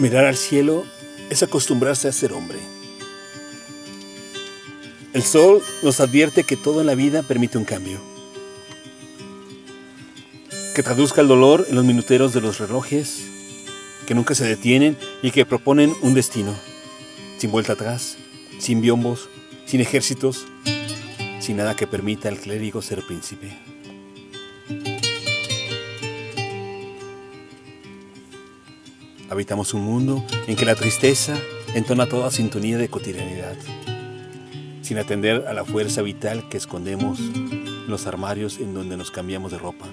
Mirar al cielo es acostumbrarse a ser hombre. El sol nos advierte que todo en la vida permite un cambio. Que traduzca el dolor en los minuteros de los relojes, que nunca se detienen y que proponen un destino, sin vuelta atrás, sin biombos, sin ejércitos, sin nada que permita al clérigo ser príncipe. Habitamos un mundo en que la tristeza entona toda sintonía de cotidianidad, sin atender a la fuerza vital que escondemos en los armarios en donde nos cambiamos de ropa.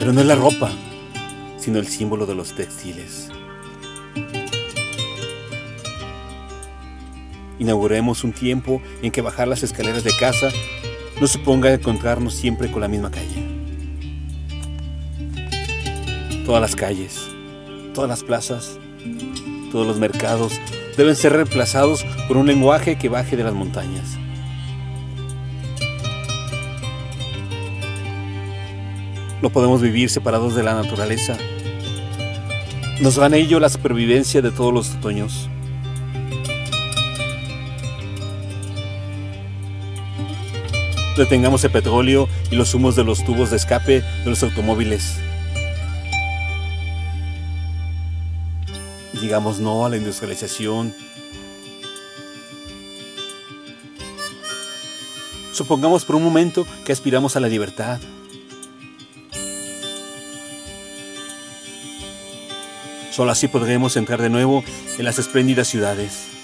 Pero no es la ropa, sino el símbolo de los textiles. Inauguremos un tiempo en que bajar las escaleras de casa no suponga encontrarnos siempre con la misma calle. Todas las calles, todas las plazas, todos los mercados deben ser reemplazados por un lenguaje que baje de las montañas. No podemos vivir separados de la naturaleza. Nos gana ello la supervivencia de todos los otoños. Detengamos el petróleo y los humos de los tubos de escape de los automóviles. Digamos no a la industrialización. Supongamos por un momento que aspiramos a la libertad. Solo así podremos entrar de nuevo en las espléndidas ciudades.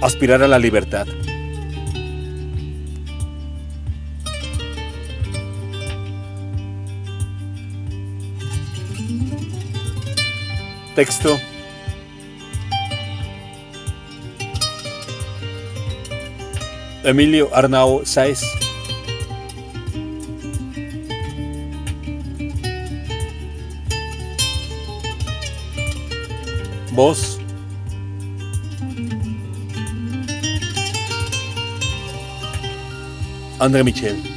Aspirar a la libertad. Texto. Emilio Arnau Sáez. Voz. André Michel.